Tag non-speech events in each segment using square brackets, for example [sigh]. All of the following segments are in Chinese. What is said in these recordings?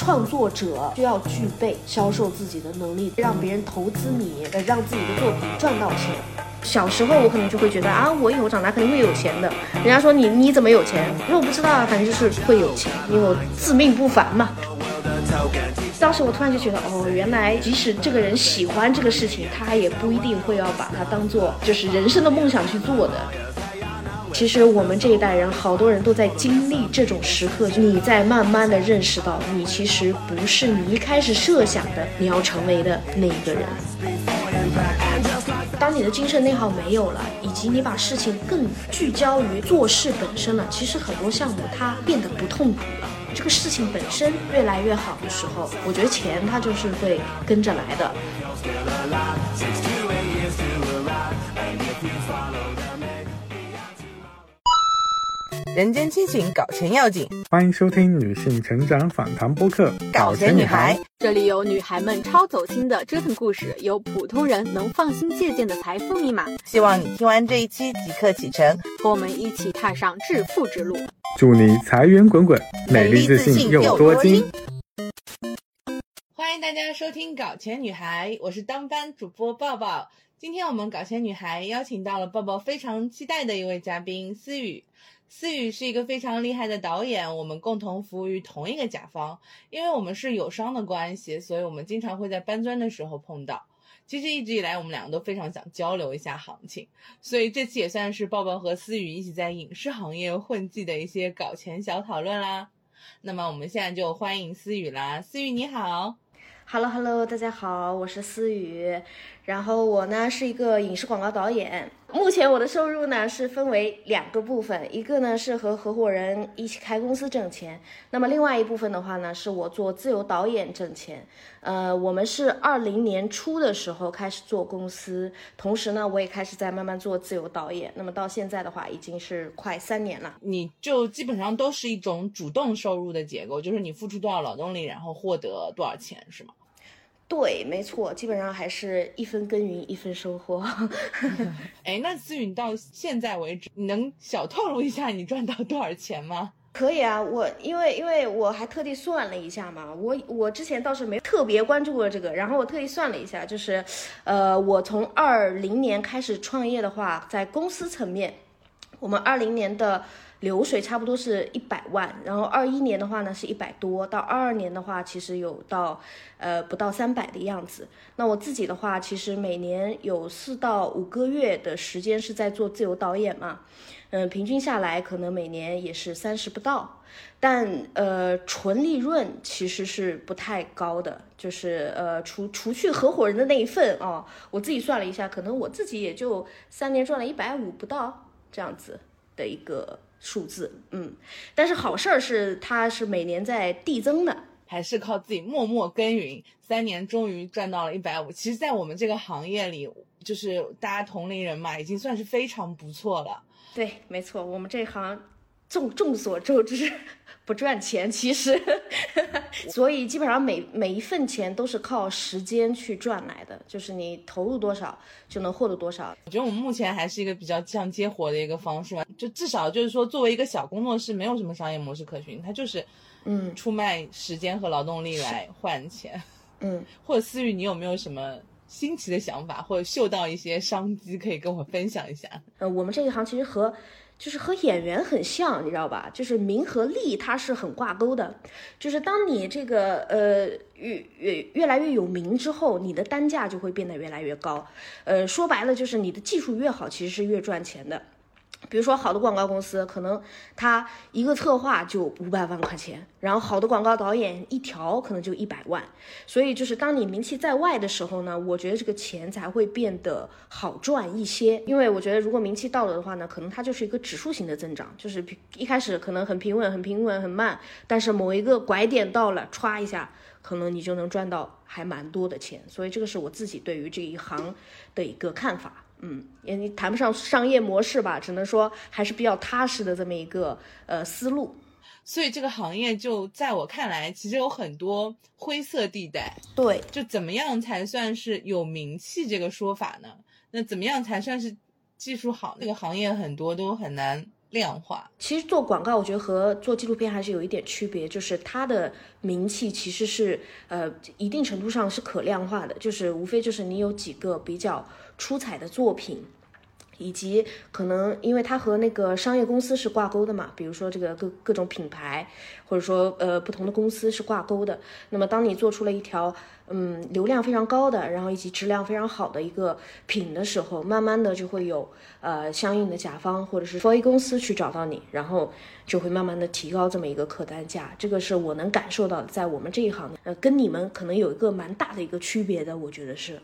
创作者需要具备销售自己的能力，让别人投资你，呃，让自己的作品赚到钱。小时候我可能就会觉得啊，我以后长大肯定会有钱的。人家说你你怎么有钱？因为我不知道啊，反正就是会有钱，因为我自命不凡嘛。当时我突然就觉得，哦，原来即使这个人喜欢这个事情，他也不一定会要把它当做就是人生的梦想去做的。其实我们这一代人，好多人都在经历这种时刻。你在慢慢的认识到，你其实不是你一开始设想的你要成为的那一个人。当你的精神内耗没有了，以及你把事情更聚焦于做事本身了，其实很多项目它变得不痛苦了。这个事情本身越来越好的时候，我觉得钱它就是会跟着来的。人间清醒，搞钱要紧。欢迎收听女性成长访谈播客《搞钱女孩》，这里有女孩们超走心的折腾故事，有普通人能放心借鉴的财富密码。希望你听完这一期即刻启程，和我们一起踏上致富之路。祝你财源滚滚，美丽自信又多金。欢迎大家收听《搞钱女孩》，我是当班主播抱抱。今天我们《搞钱女孩》邀请到了抱抱非常期待的一位嘉宾思雨。思雨是一个非常厉害的导演，我们共同服务于同一个甲方，因为我们是友商的关系，所以我们经常会在搬砖的时候碰到。其实一直以来，我们两个都非常想交流一下行情，所以这期也算是抱抱和思雨一起在影视行业混迹的一些搞钱小讨论啦。那么我们现在就欢迎思雨啦，思雨你好。Hello Hello，大家好，我是思雨，然后我呢是一个影视广告导演。目前我的收入呢是分为两个部分，一个呢是和合伙人一起开公司挣钱，那么另外一部分的话呢是我做自由导演挣钱。呃，我们是二零年初的时候开始做公司，同时呢我也开始在慢慢做自由导演。那么到现在的话已经是快三年了。你就基本上都是一种主动收入的结构，就是你付出多少劳动力，然后获得多少钱，是吗？对，没错，基本上还是一分耕耘一分收获。[laughs] 哎，那思雨你到现在为止，你能小透露一下你赚到多少钱吗？[laughs] 可以啊，我因为因为我还特地算了一下嘛，我我之前倒是没特别关注过这个，然后我特意算了一下，就是，呃，我从二零年开始创业的话，在公司层面，我们二零年的。流水差不多是一百万，然后二一年的话呢是一百多，到二二年的话其实有到，呃不到三百的样子。那我自己的话，其实每年有四到五个月的时间是在做自由导演嘛，嗯，平均下来可能每年也是三十不到，但呃纯利润其实是不太高的，就是呃除除去合伙人的那一份哦，我自己算了一下，可能我自己也就三年赚了一百五不到这样子的一个。数字，嗯，但是好事儿是它是每年在递增的，还是靠自己默默耕耘，三年终于赚到了一百五。其实，在我们这个行业里，就是大家同龄人嘛，已经算是非常不错了。对，没错，我们这行众众所周知。不赚钱，其实，[laughs] 所以基本上每每一份钱都是靠时间去赚来的，就是你投入多少就能获得多少。我觉得我们目前还是一个比较像接活的一个方式嘛，就至少就是说，作为一个小工作室，没有什么商业模式可循，它就是，嗯，出卖时间和劳动力来换钱，嗯，[laughs] 或者思雨，你有没有什么新奇的想法，或者嗅到一些商机可以跟我分享一下？呃，我们这一行其实和。就是和演员很像，你知道吧？就是名和利它是很挂钩的。就是当你这个呃越越越来越有名之后，你的单价就会变得越来越高。呃，说白了就是你的技术越好，其实是越赚钱的。比如说，好的广告公司可能他一个策划就五百万块钱，然后好的广告导演一条可能就一百万。所以就是当你名气在外的时候呢，我觉得这个钱才会变得好赚一些。因为我觉得如果名气到了的话呢，可能它就是一个指数型的增长，就是一开始可能很平稳、很平稳、很慢，但是某一个拐点到了，歘一下，可能你就能赚到还蛮多的钱。所以这个是我自己对于这一行的一个看法。嗯，也你谈不上商业模式吧，只能说还是比较踏实的这么一个呃思路。所以这个行业就在我看来，其实有很多灰色地带。对，就怎么样才算是有名气这个说法呢？那怎么样才算是技术好？那个行业很多都很难量化？其实做广告，我觉得和做纪录片还是有一点区别，就是它的名气其实是呃一定程度上是可量化的，就是无非就是你有几个比较出彩的作品。以及可能，因为它和那个商业公司是挂钩的嘛，比如说这个各各种品牌，或者说呃不同的公司是挂钩的。那么当你做出了一条嗯流量非常高的，然后以及质量非常好的一个品的时候，慢慢的就会有呃相应的甲方或者是 4A 公司去找到你，然后就会慢慢的提高这么一个客单价。这个是我能感受到，在我们这一行，呃，跟你们可能有一个蛮大的一个区别的，我觉得是。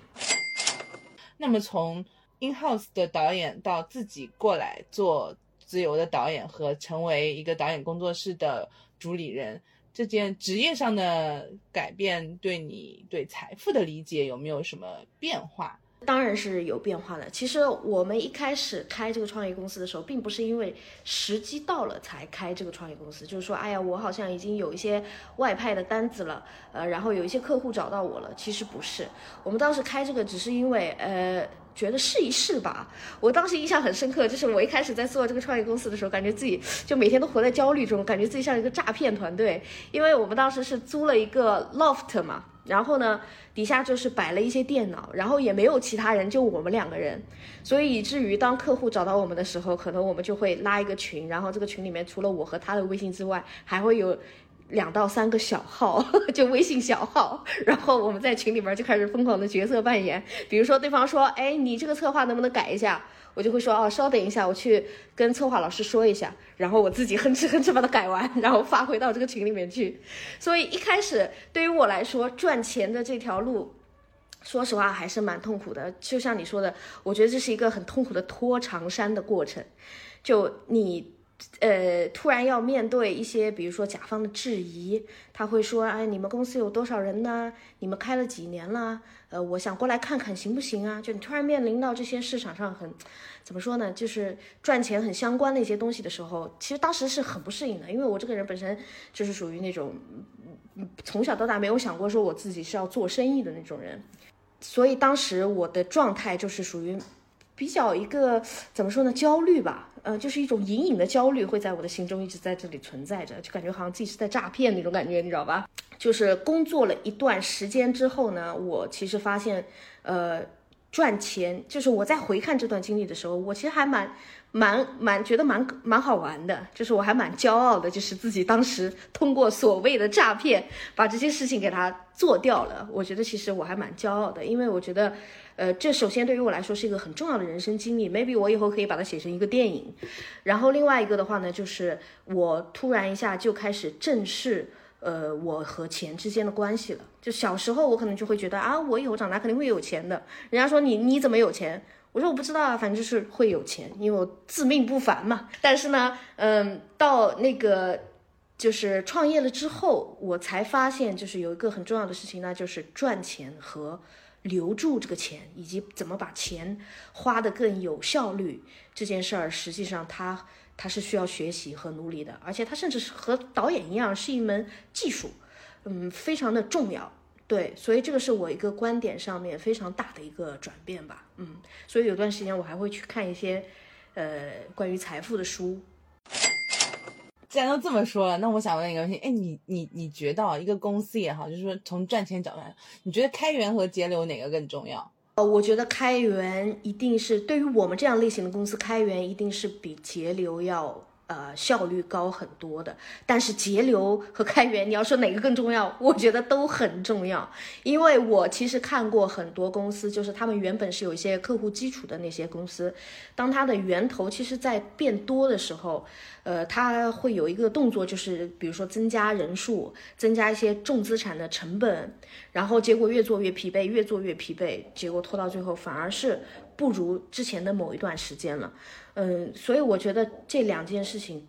那么从 in house 的导演到自己过来做自由的导演和成为一个导演工作室的主理人，这件职业上的改变对你对财富的理解有没有什么变化？当然是有变化的。其实我们一开始开这个创业公司的时候，并不是因为时机到了才开这个创业公司，就是说，哎呀，我好像已经有一些外派的单子了，呃，然后有一些客户找到我了。其实不是，我们当时开这个只是因为，呃。觉得试一试吧。我当时印象很深刻，就是我一开始在做这个创业公司的时候，感觉自己 [sniffs] 就每天都活在焦虑中，感觉自己像一个诈骗团队。因为我们当时是租了一个 loft 嘛，然后呢，底下就是摆了一些电脑，然后也没有其他人，就我们两个人。所以以至于当客户找到我们的时候，可能我们就会拉一个群，然后这个群里面除了我和他的微信之外，还会有。两到三个小号，[laughs] 就微信小号，然后我们在群里边就开始疯狂的角色扮演。比如说对方说，哎，你这个策划能不能改一下？我就会说，哦，稍等一下，我去跟策划老师说一下。然后我自己哼哧哼哧把它改完，然后发回到这个群里面去。所以一开始对于我来说，赚钱的这条路，说实话还是蛮痛苦的。就像你说的，我觉得这是一个很痛苦的拖长衫的过程。就你。呃，突然要面对一些，比如说甲方的质疑，他会说：“哎，你们公司有多少人呢？你们开了几年了？呃，我想过来看看行不行啊？”就你突然面临到这些市场上很，怎么说呢？就是赚钱很相关的一些东西的时候，其实当时是很不适应的，因为我这个人本身就是属于那种从小到大没有想过说我自己是要做生意的那种人，所以当时我的状态就是属于。比较一个怎么说呢？焦虑吧，呃，就是一种隐隐的焦虑会在我的心中一直在这里存在着，就感觉好像自己是在诈骗那种感觉，你知道吧？就是工作了一段时间之后呢，我其实发现，呃，赚钱，就是我在回看这段经历的时候，我其实还蛮。蛮蛮觉得蛮蛮好玩的，就是我还蛮骄傲的，就是自己当时通过所谓的诈骗把这些事情给他做掉了。我觉得其实我还蛮骄傲的，因为我觉得，呃，这首先对于我来说是一个很重要的人生经历，maybe 我以后可以把它写成一个电影。然后另外一个的话呢，就是我突然一下就开始正视，呃，我和钱之间的关系了。就小时候我可能就会觉得啊，我以后长大肯定会有钱的。人家说你你怎么有钱？我说我不知道啊，反正就是会有钱，因为我自命不凡嘛。但是呢，嗯，到那个就是创业了之后，我才发现，就是有一个很重要的事情，那就是赚钱和留住这个钱，以及怎么把钱花的更有效率这件事儿，实际上它它是需要学习和努力的，而且它甚至是和导演一样，是一门技术，嗯，非常的重要。对，所以这个是我一个观点上面非常大的一个转变吧，嗯，所以有段时间我还会去看一些，呃，关于财富的书。既然都这么说了，那我想问一个问题，哎，你你你觉得一个公司也好，就是说从赚钱角度来，你觉得开源和节流哪个更重要？呃，我觉得开源一定是对于我们这样类型的公司，开源一定是比节流要。呃，效率高很多的，但是节流和开源，你要说哪个更重要？我觉得都很重要，因为我其实看过很多公司，就是他们原本是有一些客户基础的那些公司，当它的源头其实在变多的时候，呃，它会有一个动作，就是比如说增加人数，增加一些重资产的成本，然后结果越做越疲惫，越做越疲惫，结果拖到最后反而是不如之前的某一段时间了。嗯，所以我觉得这两件事情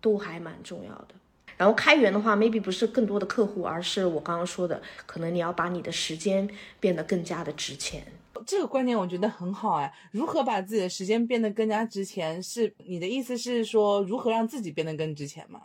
都还蛮重要的。然后开源的话，maybe 不是更多的客户，而是我刚刚说的，可能你要把你的时间变得更加的值钱。这个观点我觉得很好哎。如何把自己的时间变得更加值钱？是你的意思是说，如何让自己变得更值钱吗？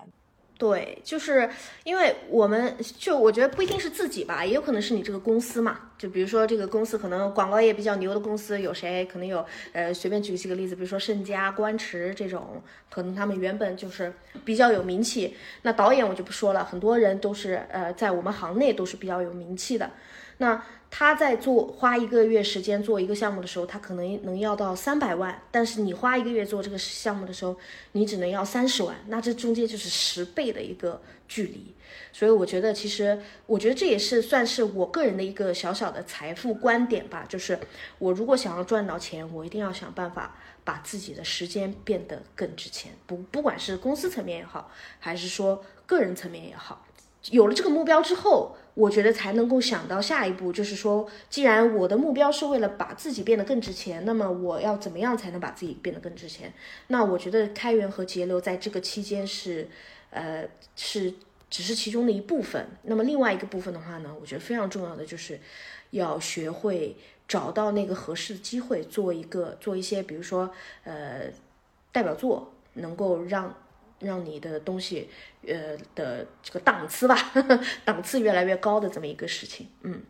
对，就是因为我们就我觉得不一定是自己吧，也有可能是你这个公司嘛。就比如说这个公司可能广告业比较牛的公司有谁？可能有呃，随便举几个例子，比如说盛佳、观池这种，可能他们原本就是比较有名气。那导演我就不说了，很多人都是呃，在我们行内都是比较有名气的。那他在做花一个月时间做一个项目的时候，他可能能要到三百万，但是你花一个月做这个项目的时候，你只能要三十万，那这中间就是十倍的一个距离。所以我觉得，其实我觉得这也是算是我个人的一个小小的财富观点吧，就是我如果想要赚到钱，我一定要想办法把自己的时间变得更值钱，不不管是公司层面也好，还是说个人层面也好。有了这个目标之后，我觉得才能够想到下一步，就是说，既然我的目标是为了把自己变得更值钱，那么我要怎么样才能把自己变得更值钱？那我觉得开源和节流在这个期间是，呃，是只是其中的一部分。那么另外一个部分的话呢，我觉得非常重要的就是要学会找到那个合适的机会，做一个做一些，比如说呃代表作，能够让。让你的东西，呃的这个档次吧，[laughs] 档次越来越高的这么一个事情，嗯，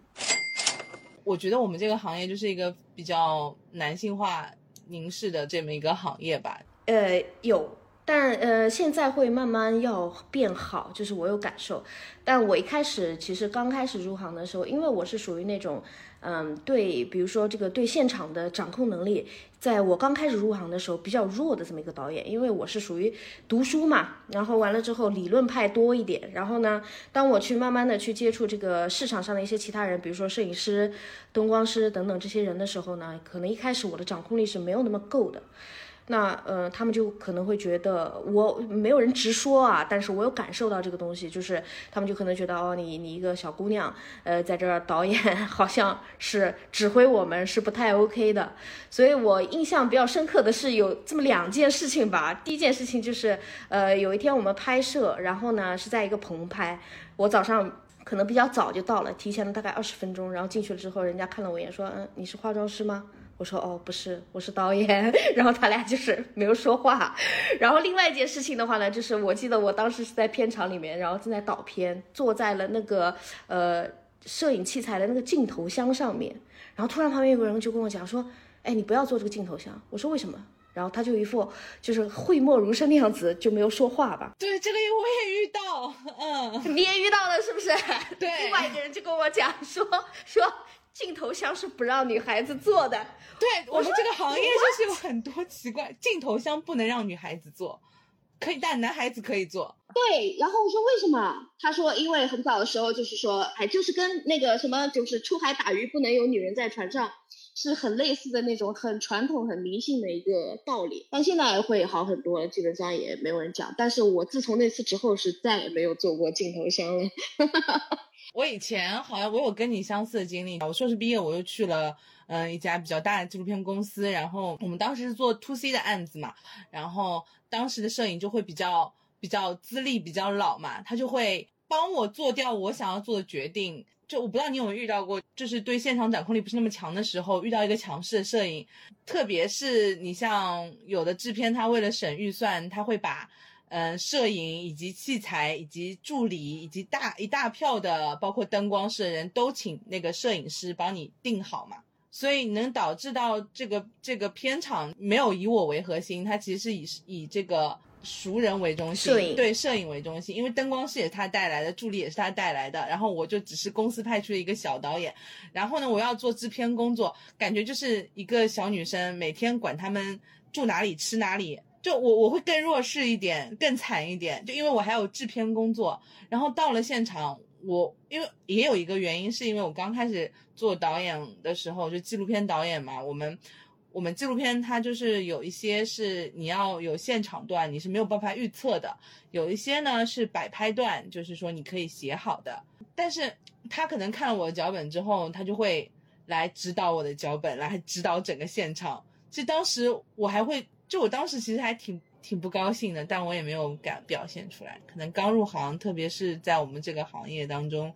我觉得我们这个行业就是一个比较男性化凝视的这么一个行业吧。呃，有，但呃现在会慢慢要变好，就是我有感受。但我一开始其实刚开始入行的时候，因为我是属于那种。嗯，对，比如说这个对现场的掌控能力，在我刚开始入行的时候比较弱的这么一个导演，因为我是属于读书嘛，然后完了之后理论派多一点，然后呢，当我去慢慢的去接触这个市场上的一些其他人，比如说摄影师、灯光师等等这些人的时候呢，可能一开始我的掌控力是没有那么够的。那呃，他们就可能会觉得我没有人直说啊，但是我有感受到这个东西，就是他们就可能觉得哦，你你一个小姑娘，呃，在这儿导演 [laughs] 好像是指挥我们是不太 OK 的，所以我印象比较深刻的是有这么两件事情吧。第一件事情就是，呃，有一天我们拍摄，然后呢是在一个棚拍，我早上可能比较早就到了，提前了大概二十分钟，然后进去了之后，人家看了我一眼说，嗯，你是化妆师吗？我说哦，不是，我是导演。[laughs] 然后他俩就是没有说话。然后另外一件事情的话呢，就是我记得我当时是在片场里面，然后正在导片，坐在了那个呃摄影器材的那个镜头箱上面。然后突然旁边有个人就跟我讲说：“哎，你不要做这个镜头箱。”我说为什么？然后他就一副就是讳莫如深的样子，就没有说话吧。对，这个我也遇到，嗯，[laughs] 你也遇到了是不是？对。[laughs] 另外一个人就跟我讲说说。镜头箱是不让女孩子做的，对我们这个行业就是有很多奇怪，镜头箱不能让女孩子做，可以但男孩子可以做。对，然后我说为什么？他说因为很早的时候就是说，哎，就是跟那个什么，就是出海打鱼不能有女人在船上，是很类似的那种很传统、很迷信的一个道理。但现在会好很多，基本上也没有人讲。但是我自从那次之后，是再也没有做过镜头箱了。[laughs] 我以前好像我有跟你相似的经历，我硕士毕业我又去了嗯一家比较大的纪录片公司，然后我们当时是做 to C 的案子嘛，然后当时的摄影就会比较比较资历比较老嘛，他就会帮我做掉我想要做的决定。就我不知道你有没有遇到过，就是对现场掌控力不是那么强的时候，遇到一个强势的摄影，特别是你像有的制片，他为了省预算，他会把。嗯，摄影以及器材以及助理以及大一大票的，包括灯光师的人都请那个摄影师帮你定好嘛，所以能导致到这个这个片场没有以我为核心，它其实是以以这个熟人为中心，对摄影为中心，因为灯光师也是他带来的，助理也是他带来的，然后我就只是公司派出的一个小导演，然后呢，我要做制片工作，感觉就是一个小女生每天管他们住哪里吃哪里。就我我会更弱势一点，更惨一点，就因为我还有制片工作，然后到了现场，我因为也有一个原因，是因为我刚开始做导演的时候，就纪录片导演嘛，我们我们纪录片它就是有一些是你要有现场段，你是没有办法预测的，有一些呢是摆拍段，就是说你可以写好的，但是他可能看了我的脚本之后，他就会来指导我的脚本，来指导整个现场。其实当时我还会。就我当时其实还挺挺不高兴的，但我也没有敢表现出来。可能刚入行，特别是在我们这个行业当中，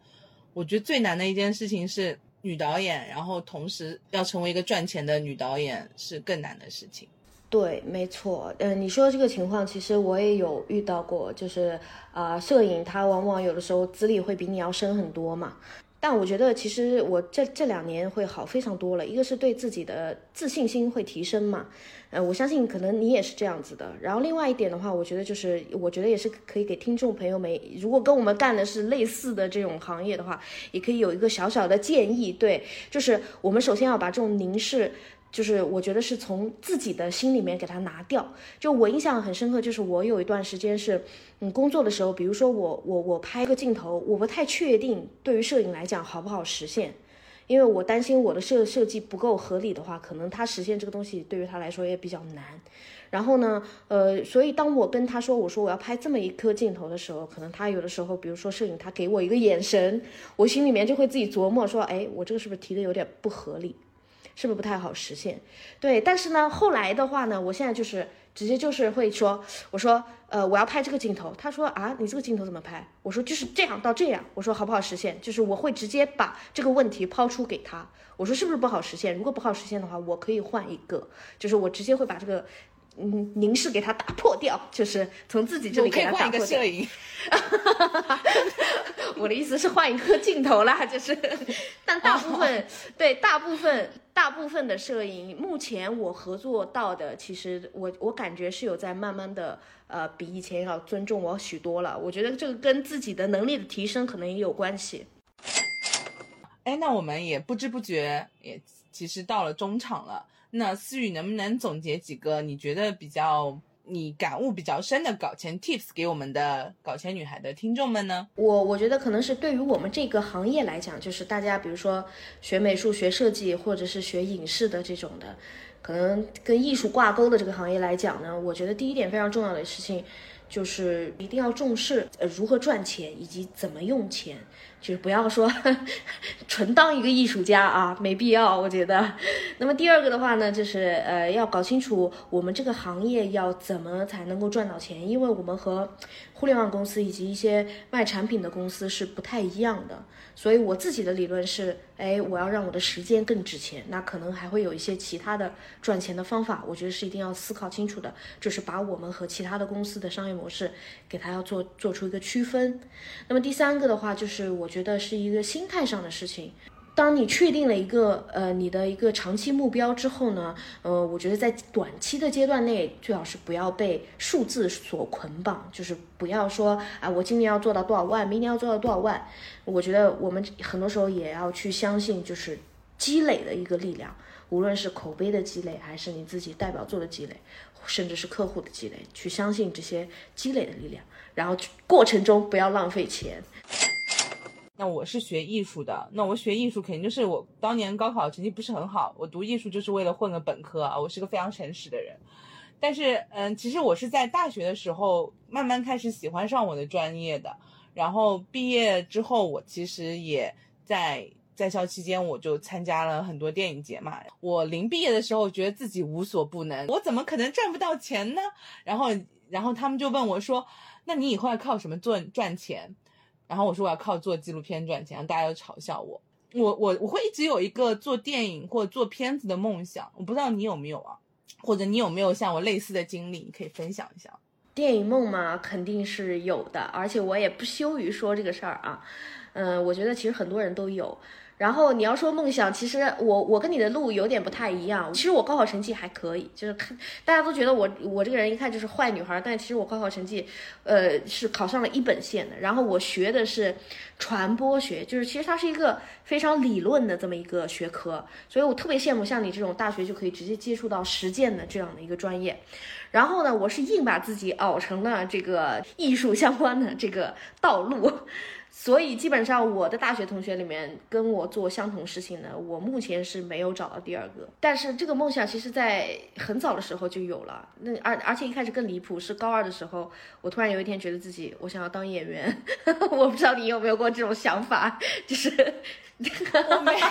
我觉得最难的一件事情是女导演，然后同时要成为一个赚钱的女导演是更难的事情。对，没错，嗯，你说这个情况，其实我也有遇到过，就是啊、摄影它往往有的时候资历会比你要深很多嘛。但我觉得其实我这这两年会好非常多了，一个是对自己的自信心会提升嘛，呃，我相信可能你也是这样子的。然后另外一点的话，我觉得就是我觉得也是可以给听众朋友们，如果跟我们干的是类似的这种行业的话，也可以有一个小小的建议，对，就是我们首先要把这种凝视。就是我觉得是从自己的心里面给它拿掉。就我印象很深刻，就是我有一段时间是，嗯，工作的时候，比如说我我我拍个镜头，我不太确定对于摄影来讲好不好实现，因为我担心我的设设计不够合理的话，可能他实现这个东西对于他来说也比较难。然后呢，呃，所以当我跟他说我说我要拍这么一颗镜头的时候，可能他有的时候，比如说摄影，他给我一个眼神，我心里面就会自己琢磨说，哎，我这个是不是提的有点不合理？是不是不太好实现？对，但是呢，后来的话呢，我现在就是直接就是会说，我说，呃，我要拍这个镜头。他说啊，你这个镜头怎么拍？我说就是这样到这样。我说好不好实现？就是我会直接把这个问题抛出给他。我说是不是不好实现？如果不好实现的话，我可以换一个。就是我直接会把这个。嗯，凝视给他打破掉，就是从自己这里给他我可以换一。个摄影，[laughs] 我的意思是换一个镜头啦，就是，但大部分对大部分大部分的摄影，目前我合作到的，其实我我感觉是有在慢慢的呃比以前要尊重我许多了。我觉得这个跟自己的能力的提升可能也有关系。哎，那我们也不知不觉也其实到了中场了。那思雨能不能总结几个你觉得比较你感悟比较深的搞钱 tips 给我们的搞钱女孩的听众们呢？我我觉得可能是对于我们这个行业来讲，就是大家比如说学美术、学设计，或者是学影视的这种的，可能跟艺术挂钩的这个行业来讲呢，我觉得第一点非常重要的事情，就是一定要重视呃如何赚钱以及怎么用钱，就是不要说 [laughs] 纯当一个艺术家啊，没必要，我觉得。那么第二个的话呢，就是呃要搞清楚我们这个行业要怎么才能够赚到钱，因为我们和互联网公司以及一些卖产品的公司是不太一样的。所以我自己的理论是，哎，我要让我的时间更值钱，那可能还会有一些其他的赚钱的方法，我觉得是一定要思考清楚的，就是把我们和其他的公司的商业模式给它要做做出一个区分。那么第三个的话，就是我觉得是一个心态上的事情。当你确定了一个呃你的一个长期目标之后呢，呃，我觉得在短期的阶段内，最好是不要被数字所捆绑，就是不要说啊，我今年要做到多少万，明年要做到多少万。我觉得我们很多时候也要去相信，就是积累的一个力量，无论是口碑的积累，还是你自己代表作的积累，甚至是客户的积累，去相信这些积累的力量，然后过程中不要浪费钱。那我是学艺术的，那我学艺术肯定就是我当年高考成绩不是很好，我读艺术就是为了混个本科啊，我是个非常诚实的人。但是，嗯，其实我是在大学的时候慢慢开始喜欢上我的专业的，然后毕业之后，我其实也在在校期间我就参加了很多电影节嘛。我临毕业的时候觉得自己无所不能，我怎么可能赚不到钱呢？然后，然后他们就问我说：“那你以后要靠什么赚赚钱？”然后我说我要靠做纪录片赚钱，大家都嘲笑我。我我我会一直有一个做电影或做片子的梦想，我不知道你有没有啊？或者你有没有像我类似的经历？你可以分享一下。电影梦嘛，肯定是有的，而且我也不羞于说这个事儿啊。嗯，我觉得其实很多人都有。然后你要说梦想，其实我我跟你的路有点不太一样。其实我高考成绩还可以，就是看大家都觉得我我这个人一看就是坏女孩，但其实我高考成绩，呃，是考上了一本线的。然后我学的是传播学，就是其实它是一个非常理论的这么一个学科，所以我特别羡慕像你这种大学就可以直接接触到实践的这样的一个专业。然后呢，我是硬把自己熬成了这个艺术相关的这个道路。所以基本上我的大学同学里面跟我做相同事情的，我目前是没有找到第二个。但是这个梦想其实在很早的时候就有了，那而而且一开始更离谱，是高二的时候，我突然有一天觉得自己我想要当演员，[laughs] 我不知道你有没有过这种想法，就是我没有，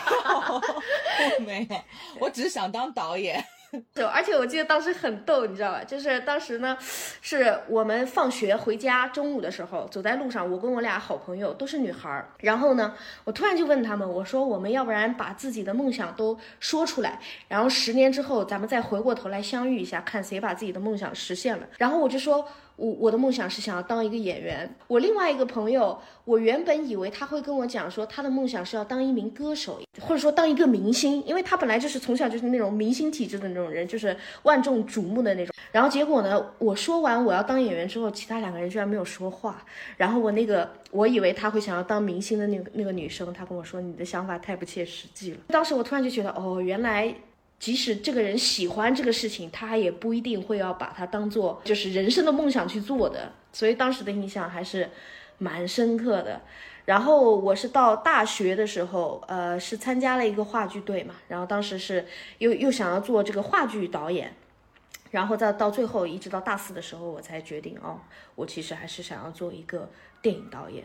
我没有，我只是想当导演。[laughs] 就而且我记得当时很逗，你知道吧？就是当时呢，是我们放学回家，中午的时候走在路上，我跟我俩好朋友都是女孩儿，然后呢，我突然就问他们，我说我们要不然把自己的梦想都说出来，然后十年之后咱们再回过头来相遇一下，看谁把自己的梦想实现了。然后我就说。我我的梦想是想要当一个演员。我另外一个朋友，我原本以为他会跟我讲说他的梦想是要当一名歌手，或者说当一个明星，因为他本来就是从小就是那种明星体质的那种人，就是万众瞩目的那种。然后结果呢，我说完我要当演员之后，其他两个人居然没有说话。然后我那个我以为他会想要当明星的那个那个女生，她跟我说你的想法太不切实际了。当时我突然就觉得，哦，原来。即使这个人喜欢这个事情，他也不一定会要把它当做就是人生的梦想去做的。所以当时的印象还是蛮深刻的。然后我是到大学的时候，呃，是参加了一个话剧队嘛，然后当时是又又想要做这个话剧导演，然后再到最后一直到大四的时候，我才决定哦，我其实还是想要做一个电影导演。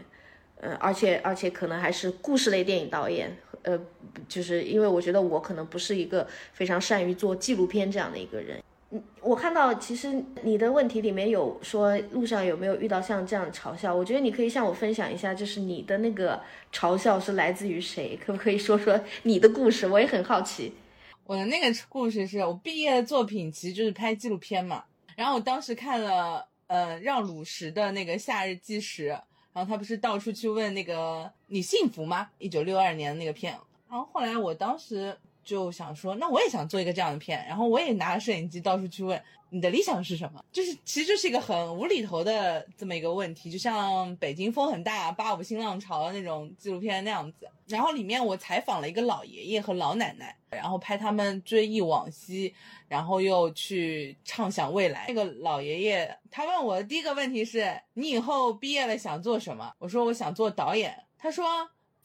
呃，而且而且可能还是故事类电影导演，呃，就是因为我觉得我可能不是一个非常善于做纪录片这样的一个人。嗯，我看到其实你的问题里面有说路上有没有遇到像这样的嘲笑，我觉得你可以向我分享一下，就是你的那个嘲笑是来自于谁？可不可以说说你的故事？我也很好奇。我的那个故事是我毕业的作品其实就是拍纪录片嘛，然后我当时看了呃让鲁什的那个《夏日纪实》。然后他不是到处去问那个你幸福吗？一九六二年的那个片。然后后来我当时就想说，那我也想做一个这样的片。然后我也拿着摄影机到处去问。你的理想是什么？就是其实这是一个很无厘头的这么一个问题，就像北京风很大、八五新浪潮的那种纪录片那样子。然后里面我采访了一个老爷爷和老奶奶，然后拍他们追忆往昔，然后又去畅想未来。那个老爷爷他问我的第一个问题是：你以后毕业了想做什么？我说我想做导演。他说。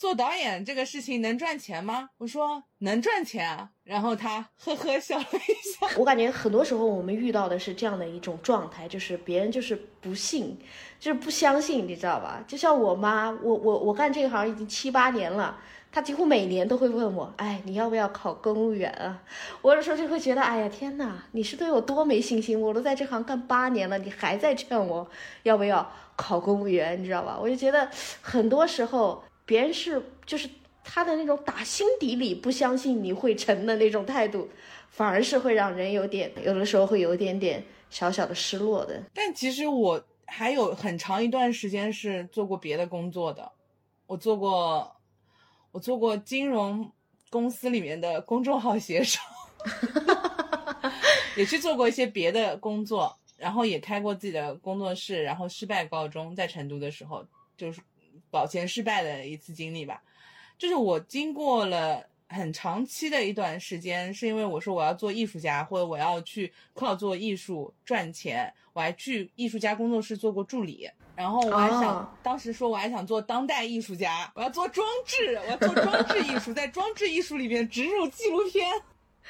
做导演这个事情能赚钱吗？我说能赚钱啊，然后他呵呵笑了一下。[laughs] 我感觉很多时候我们遇到的是这样的一种状态，就是别人就是不信，就是不相信，你知道吧？就像我妈，我我我干这一行已经七八年了，她几乎每年都会问我，哎，你要不要考公务员啊？我有时候就会觉得，哎呀，天哪，你是对我多没信心！我都在这行干八年了，你还在劝我要不要考公务员，你知道吧？我就觉得很多时候。别人是就是他的那种打心底里不相信你会成的那种态度，反而是会让人有点有的时候会有一点点小小的失落的。但其实我还有很长一段时间是做过别的工作的，我做过我做过金融公司里面的公众号写手，[laughs] 也去做过一些别的工作，然后也开过自己的工作室，然后失败告终，在成都的时候就是。保前失败的一次经历吧，就是我经过了很长期的一段时间，是因为我说我要做艺术家，或者我要去靠做艺术赚钱，我还去艺术家工作室做过助理，然后我还想，当时说我还想做当代艺术家，我要做装置，我要做装置艺术，在装置艺术里面植入纪录片。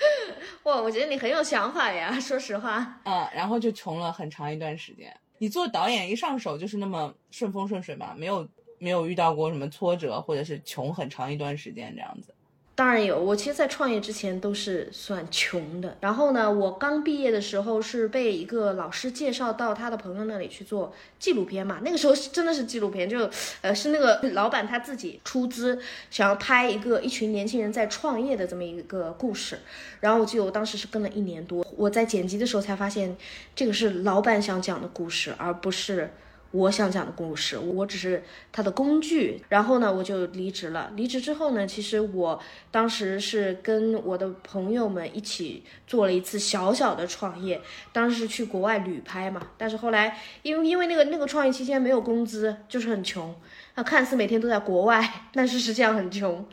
[laughs] 哇，我觉得你很有想法呀，说实话。嗯，然后就穷了很长一段时间。你做导演一上手就是那么顺风顺水吗？没有。没有遇到过什么挫折，或者是穷很长一段时间这样子。当然有，我其实，在创业之前都是算穷的。然后呢，我刚毕业的时候是被一个老师介绍到他的朋友那里去做纪录片嘛。那个时候是真的是纪录片，就呃是那个老板他自己出资想要拍一个一群年轻人在创业的这么一个故事。然后我记得我当时是跟了一年多，我在剪辑的时候才发现，这个是老板想讲的故事，而不是。我想讲的故事，我只是他的工具。然后呢，我就离职了。离职之后呢，其实我当时是跟我的朋友们一起做了一次小小的创业，当时去国外旅拍嘛。但是后来，因为因为那个那个创业期间没有工资，就是很穷。那看似每天都在国外，但是实际上很穷。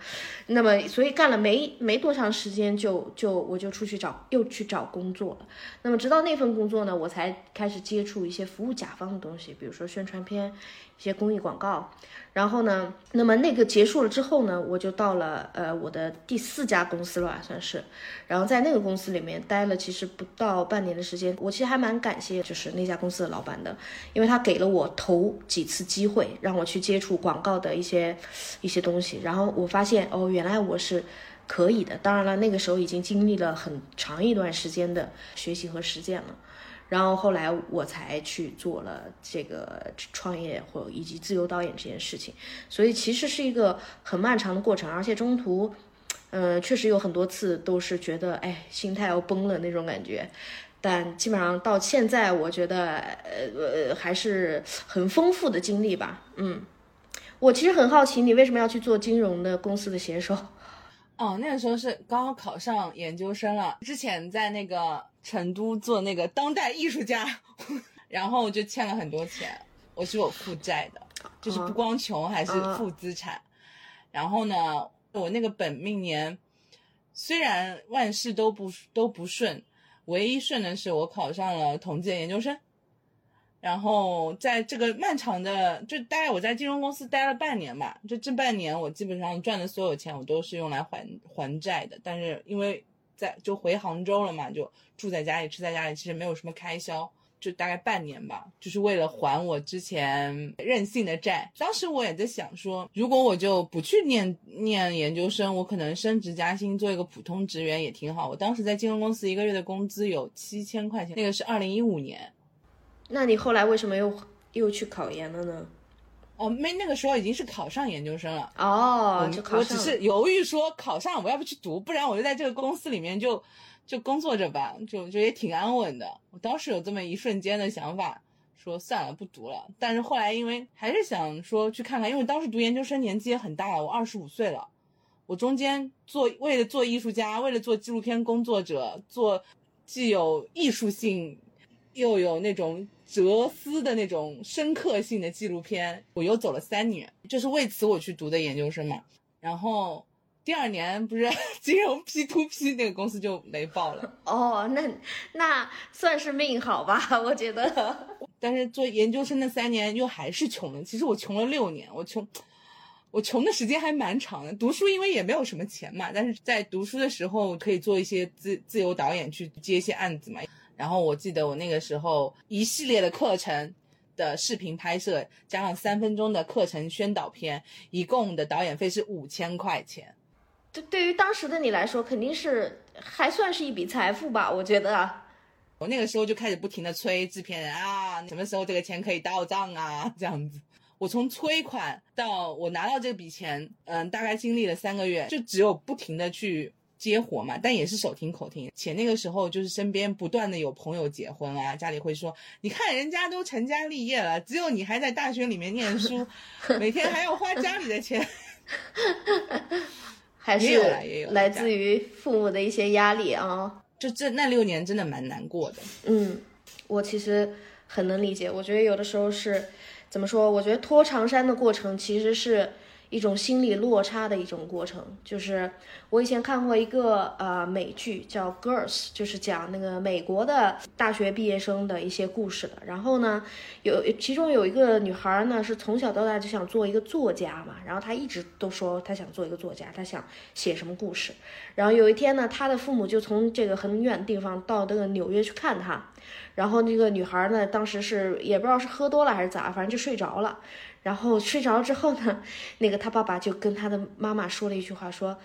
那么，所以干了没没多长时间，就就我就出去找，又去找工作了。那么，直到那份工作呢，我才开始接触一些服务甲方的东西，比如说宣传片。一些公益广告，然后呢，那么那个结束了之后呢，我就到了呃我的第四家公司了吧，算是，然后在那个公司里面待了其实不到半年的时间，我其实还蛮感谢就是那家公司的老板的，因为他给了我头几次机会，让我去接触广告的一些一些东西，然后我发现哦，原来我是可以的。当然了，那个时候已经经历了很长一段时间的学习和实践了。然后后来我才去做了这个创业或以及自由导演这件事情，所以其实是一个很漫长的过程，而且中途，呃，确实有很多次都是觉得哎心态要崩了那种感觉，但基本上到现在，我觉得呃呃还是很丰富的经历吧。嗯，我其实很好奇，你为什么要去做金融的公司的写手？哦，那个时候是刚好考上研究生了，之前在那个。成都做那个当代艺术家，[laughs] 然后就欠了很多钱，我是有负债的，就是不光穷还是负资产。然后呢，我那个本命年虽然万事都不都不顺，唯一顺的是我考上了统计研究生。然后在这个漫长的，就大概我在金融公司待了半年吧，就这半年我基本上赚的所有钱我都是用来还还债的，但是因为。在就回杭州了嘛，就住在家里，吃在家里，其实没有什么开销，就大概半年吧，就是为了还我之前任性的债。当时我也在想说，如果我就不去念念研究生，我可能升职加薪，做一个普通职员也挺好。我当时在金融公司一个月的工资有七千块钱，那个是二零一五年。那你后来为什么又又去考研了呢？哦，没，那个时候已经是考上研究生了。哦，就考上。我只是犹豫说考上我要不去读，不然我就在这个公司里面就就工作着吧，就就也挺安稳的。我当时有这么一瞬间的想法，说算了，不读了。但是后来因为还是想说去看看，因为当时读研究生年纪也很大了，我二十五岁了。我中间做为了做艺术家，为了做纪录片工作者，做既有艺术性又有那种。哲思的那种深刻性的纪录片，我又走了三年，就是为此我去读的研究生嘛。然后第二年不是 [laughs] 金融 P to P 那个公司就雷爆了。哦，那那算是命好吧，[laughs] 我觉得。但是做研究生那三年又还是穷了。其实我穷了六年，我穷，我穷的时间还蛮长的。读书因为也没有什么钱嘛，但是在读书的时候可以做一些自自由导演去接一些案子嘛。然后我记得我那个时候一系列的课程的视频拍摄，加上三分钟的课程宣导片，一共的导演费是五千块钱。这对于当时的你来说，肯定是还算是一笔财富吧？我觉得。我那个时候就开始不停的催制片人啊，什么时候这个钱可以到账啊？这样子。我从催款到我拿到这笔钱，嗯，大概经历了三个月，就只有不停的去。接活嘛，但也是手停口停。且那个时候就是身边不断的有朋友结婚啊，家里会说，你看人家都成家立业了，只有你还在大学里面念书，[laughs] 每天还要花家里的钱。[laughs] 还是来自于父母的一些压力啊。就这那六年真的蛮难过的。嗯，我其实很能理解。我觉得有的时候是怎么说？我觉得拖长衫的过程其实是。一种心理落差的一种过程，就是我以前看过一个呃美剧叫《Girls》，就是讲那个美国的大学毕业生的一些故事的。然后呢，有其中有一个女孩呢，是从小到大就想做一个作家嘛，然后她一直都说她想做一个作家，她想写什么故事。然后有一天呢，她的父母就从这个很远的地方到那个纽约去看她，然后那个女孩呢，当时是也不知道是喝多了还是咋，反正就睡着了。然后睡着了之后呢，那个他爸爸就跟他的妈妈说了一句话，说：“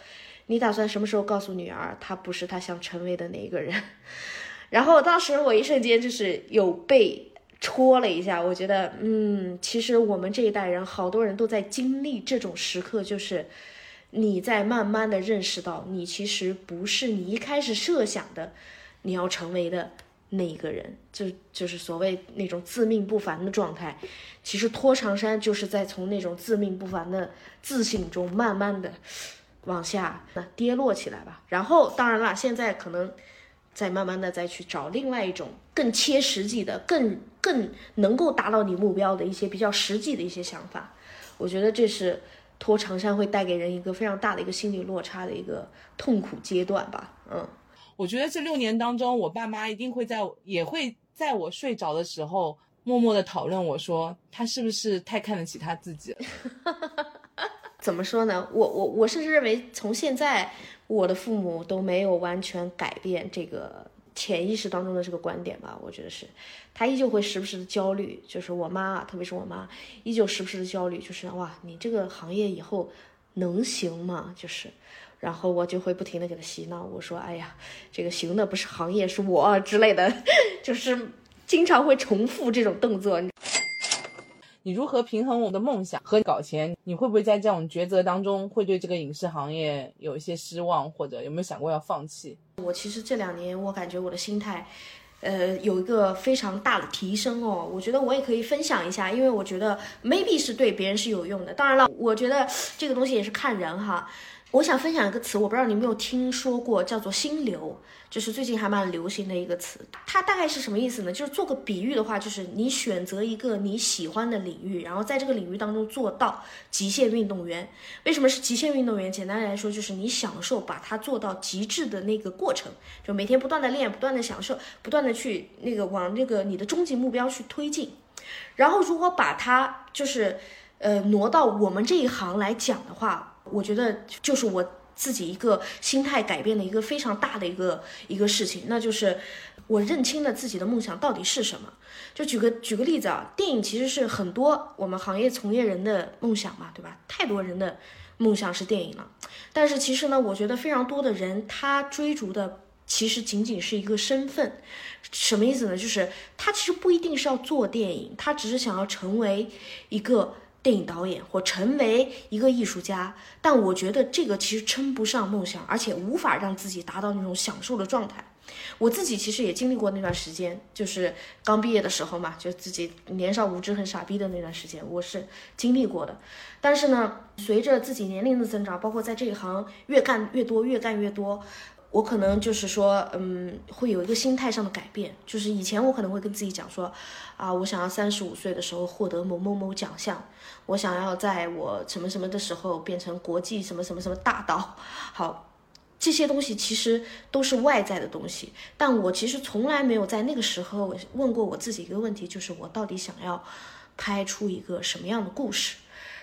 你打算什么时候告诉女儿，她不是她想成为的那一个人？” [laughs] 然后当时我一瞬间就是有被戳了一下，我觉得，嗯，其实我们这一代人好多人都在经历这种时刻，就是你在慢慢的认识到，你其实不是你一开始设想的你要成为的。那一个人就就是所谓那种自命不凡的状态，其实拖长衫就是在从那种自命不凡的自信中慢慢的往下那跌落起来吧。然后当然了，现在可能再慢慢的再去找另外一种更切实际的、更更能够达到你目标的一些比较实际的一些想法。我觉得这是拖长衫会带给人一个非常大的一个心理落差的一个痛苦阶段吧。嗯。我觉得这六年当中，我爸妈一定会在，也会在我睡着的时候，默默的讨论我说他是不是太看得起他自己了。[laughs] 怎么说呢？我我我甚至认为，从现在我的父母都没有完全改变这个潜意识当中的这个观点吧。我觉得是，他依旧会时不时的焦虑，就是我妈啊，特别是我妈，依旧时不时的焦虑，就是哇，你这个行业以后能行吗？就是。然后我就会不停的给他洗脑，我说，哎呀，这个行的不是行业，是我之类的，[laughs] 就是经常会重复这种动作。你如何平衡我的梦想和搞钱？你会不会在这种抉择当中，会对这个影视行业有一些失望，或者有没有想过要放弃？我其实这两年，我感觉我的心态，呃，有一个非常大的提升哦。我觉得我也可以分享一下，因为我觉得 maybe 是对别人是有用的。当然了，我觉得这个东西也是看人哈。我想分享一个词，我不知道你有没有听说过，叫做心流，就是最近还蛮流行的一个词。它大概是什么意思呢？就是做个比喻的话，就是你选择一个你喜欢的领域，然后在这个领域当中做到极限运动员。为什么是极限运动员？简单来说，就是你享受把它做到极致的那个过程，就每天不断的练，不断的享受，不断的去那个往那个你的终极目标去推进。然后如果把它就是呃挪到我们这一行来讲的话。我觉得就是我自己一个心态改变的一个非常大的一个一个事情，那就是我认清了自己的梦想到底是什么。就举个举个例子啊，电影其实是很多我们行业从业人的梦想嘛，对吧？太多人的梦想是电影了，但是其实呢，我觉得非常多的人他追逐的其实仅仅是一个身份，什么意思呢？就是他其实不一定是要做电影，他只是想要成为一个。电影导演或成为一个艺术家，但我觉得这个其实称不上梦想，而且无法让自己达到那种享受的状态。我自己其实也经历过那段时间，就是刚毕业的时候嘛，就自己年少无知、很傻逼的那段时间，我是经历过的。但是呢，随着自己年龄的增长，包括在这一行越干越多、越干越多。我可能就是说，嗯，会有一个心态上的改变。就是以前我可能会跟自己讲说，啊，我想要三十五岁的时候获得某某某奖项，我想要在我什么什么的时候变成国际什么什么什么大导。好，这些东西其实都是外在的东西，但我其实从来没有在那个时候问过我自己一个问题，就是我到底想要拍出一个什么样的故事？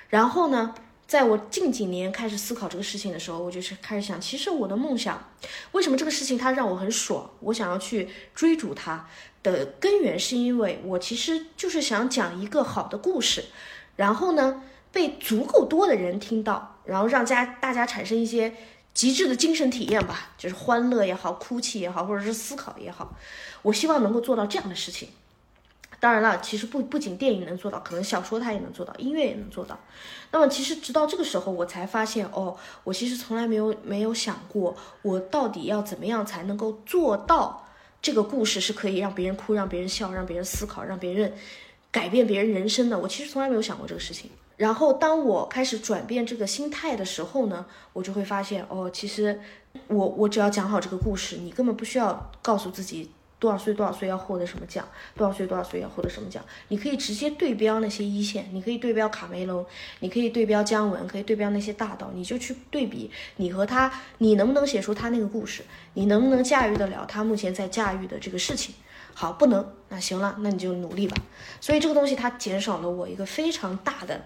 然后呢？在我近几年开始思考这个事情的时候，我就是开始想，其实我的梦想，为什么这个事情它让我很爽？我想要去追逐它的根源，是因为我其实就是想讲一个好的故事，然后呢，被足够多的人听到，然后让家大家产生一些极致的精神体验吧，就是欢乐也好，哭泣也好，或者是思考也好，我希望能够做到这样的事情。当然了，其实不不仅电影能做到，可能小说它也能做到，音乐也能做到。那么其实直到这个时候，我才发现哦，我其实从来没有没有想过，我到底要怎么样才能够做到这个故事是可以让别人哭、让别人笑、让别人思考、让别人改变别人人生的。我其实从来没有想过这个事情。然后当我开始转变这个心态的时候呢，我就会发现哦，其实我我只要讲好这个故事，你根本不需要告诉自己。多少岁多少岁要获得什么奖？多少岁多少岁要获得什么奖？你可以直接对标那些一线，你可以对标卡梅隆，你可以对标姜文，可以对标那些大导，你就去对比你和他，你能不能写出他那个故事？你能不能驾驭得了他目前在驾驭的这个事情？好，不能，那行了，那你就努力吧。所以这个东西它减少了我一个非常大的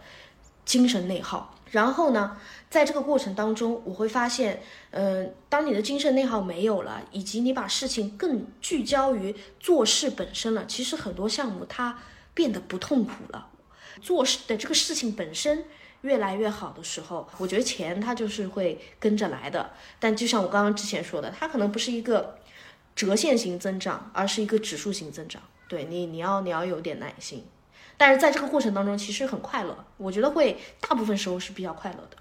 精神内耗。然后呢？在这个过程当中，我会发现，嗯，当你的精神内耗没有了，以及你把事情更聚焦于做事本身了，其实很多项目它变得不痛苦了。做事的这个事情本身越来越好的时候，我觉得钱它就是会跟着来的。但就像我刚刚之前说的，它可能不是一个折线型增长，而是一个指数型增长。对你，你要你要有点耐心。但是在这个过程当中，其实很快乐。我觉得会大部分时候是比较快乐的。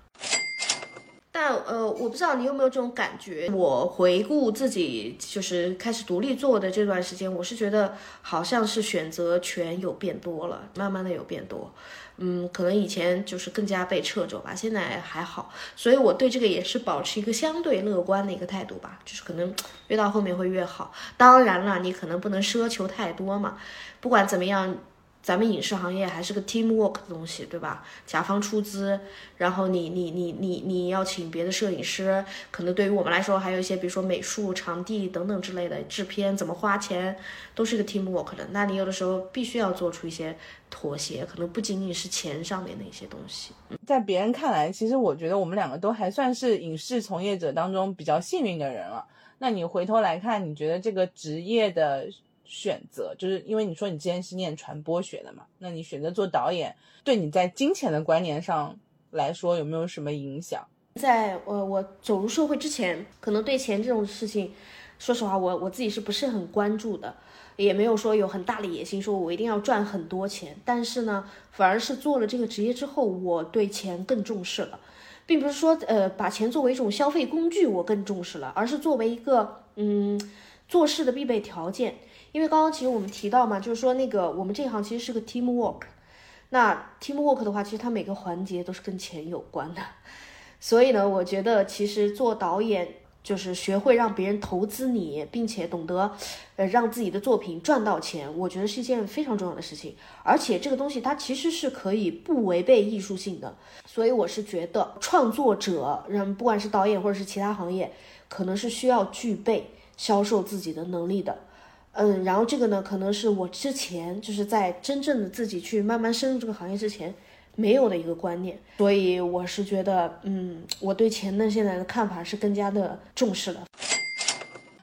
但呃，我不知道你有没有这种感觉。我回顾自己，就是开始独立做的这段时间，我是觉得好像是选择权有变多了，慢慢的有变多。嗯，可能以前就是更加被掣肘吧，现在还好。所以我对这个也是保持一个相对乐观的一个态度吧，就是可能越到后面会越好。当然了，你可能不能奢求太多嘛。不管怎么样。咱们影视行业还是个 team work 的东西，对吧？甲方出资，然后你你你你你要请别的摄影师，可能对于我们来说，还有一些比如说美术、场地等等之类的制片，怎么花钱，都是个 team work 的。那你有的时候必须要做出一些妥协，可能不仅仅是钱上面的一些东西。在别人看来，其实我觉得我们两个都还算是影视从业者当中比较幸运的人了。那你回头来看，你觉得这个职业的？选择就是因为你说你之前是念传播学的嘛，那你选择做导演，对你在金钱的观念上来说有没有什么影响？在呃我走入社会之前，可能对钱这种事情，说实话，我我自己是不是很关注的，也没有说有很大的野心，说我一定要赚很多钱。但是呢，反而是做了这个职业之后，我对钱更重视了，并不是说呃把钱作为一种消费工具我更重视了，而是作为一个嗯做事的必备条件。因为刚刚其实我们提到嘛，就是说那个我们这一行其实是个 team work，那 team work 的话，其实它每个环节都是跟钱有关的。所以呢，我觉得其实做导演就是学会让别人投资你，并且懂得，呃，让自己的作品赚到钱，我觉得是一件非常重要的事情。而且这个东西它其实是可以不违背艺术性的。所以我是觉得创作者，让不管是导演或者是其他行业，可能是需要具备销售自己的能力的。嗯，然后这个呢，可能是我之前就是在真正的自己去慢慢深入这个行业之前。没有的一个观念，所以我是觉得，嗯，我对钱呢现在的看法是更加的重视了。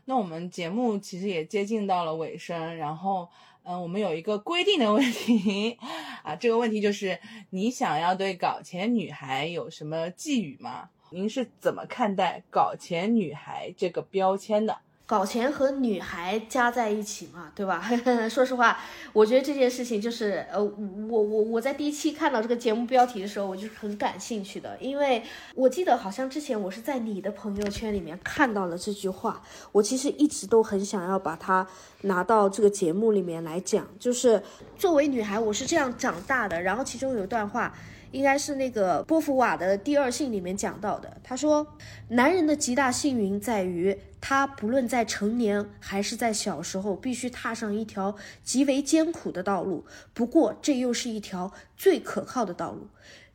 那我们节目其实也接近到了尾声，然后，嗯，我们有一个规定的问题啊，这个问题就是，你想要对搞钱女孩有什么寄语吗？您是怎么看待搞钱女孩这个标签的？搞钱和女孩加在一起嘛，对吧？[laughs] 说实话，我觉得这件事情就是，呃，我我我在第一期看到这个节目标题的时候，我就是很感兴趣的，因为我记得好像之前我是在你的朋友圈里面看到了这句话，我其实一直都很想要把它拿到这个节目里面来讲，就是作为女孩，我是这样长大的，然后其中有一段话。应该是那个波伏瓦的第二性里面讲到的。他说，男人的极大幸运在于，他不论在成年还是在小时候，必须踏上一条极为艰苦的道路。不过，这又是一条最可靠的道路。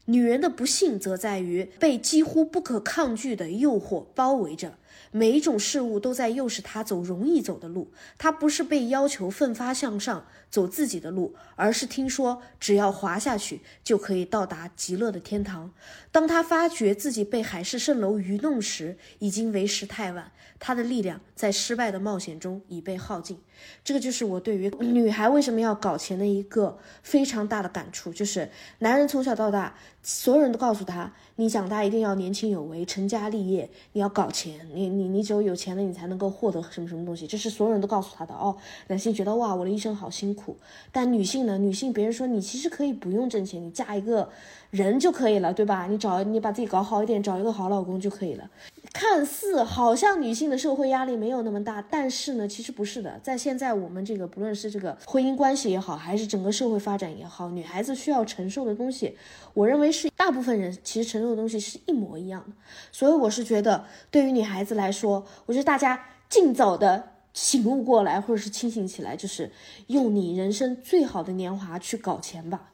女人的不幸则在于被几乎不可抗拒的诱惑包围着。每一种事物都在诱使他走容易走的路，他不是被要求奋发向上走自己的路，而是听说只要滑下去就可以到达极乐的天堂。当他发觉自己被海市蜃楼愚弄时，已经为时太晚，他的力量在失败的冒险中已被耗尽。这个就是我对于女孩为什么要搞钱的一个非常大的感触，就是男人从小到大，所有人都告诉他。你长大一定要年轻有为，成家立业，你要搞钱，你你你只有有钱了，你才能够获得什么什么东西，这是所有人都告诉他的哦。男性觉得哇，我的一生好辛苦，但女性呢？女性别人说你其实可以不用挣钱，你嫁一个人就可以了，对吧？你找你把自己搞好一点，找一个好老公就可以了。看似好像女性的社会压力没有那么大，但是呢，其实不是的。在现在我们这个不论是这个婚姻关系也好，还是整个社会发展也好，女孩子需要承受的东西，我认为是大部分人其实承受的东西是一模一样的。所以我是觉得，对于女孩子来说，我觉得大家尽早的醒悟过来，或者是清醒起来，就是用你人生最好的年华去搞钱吧。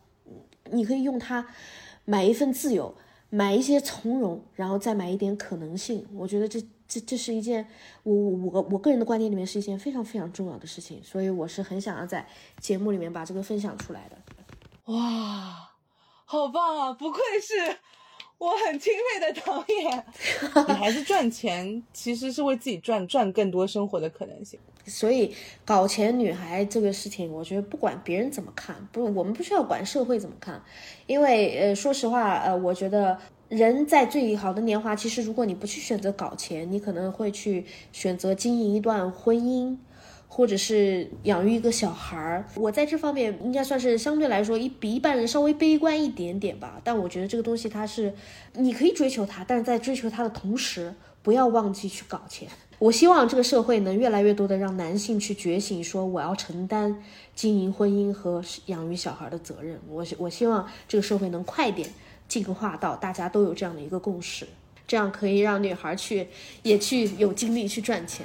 你可以用它买一份自由。买一些从容，然后再买一点可能性。我觉得这这这是一件我我我我个人的观点里面是一件非常非常重要的事情，所以我是很想要在节目里面把这个分享出来的。哇，好棒啊！不愧是。我很钦佩的导演，女孩子赚钱其实是为自己赚赚更多生活的可能性。所以搞钱女孩这个事情，我觉得不管别人怎么看，不，我们不需要管社会怎么看，因为呃，说实话，呃，我觉得人在最好的年华，其实如果你不去选择搞钱，你可能会去选择经营一段婚姻。或者是养育一个小孩儿，我在这方面应该算是相对来说一比一般人稍微悲观一点点吧。但我觉得这个东西它是，你可以追求它，但是在追求它的同时，不要忘记去搞钱。我希望这个社会能越来越多的让男性去觉醒，说我要承担经营婚姻和养育小孩的责任。我我希望这个社会能快点进化到大家都有这样的一个共识，这样可以让女孩去也去有精力去赚钱。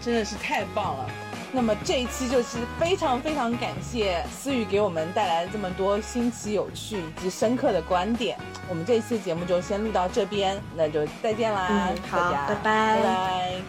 真的是太棒了。那么这一期就是非常非常感谢思雨给我们带来了这么多新奇、有趣以及深刻的观点。我们这一期节目就先录到这边，那就再见啦！嗯，好，拜拜，拜拜。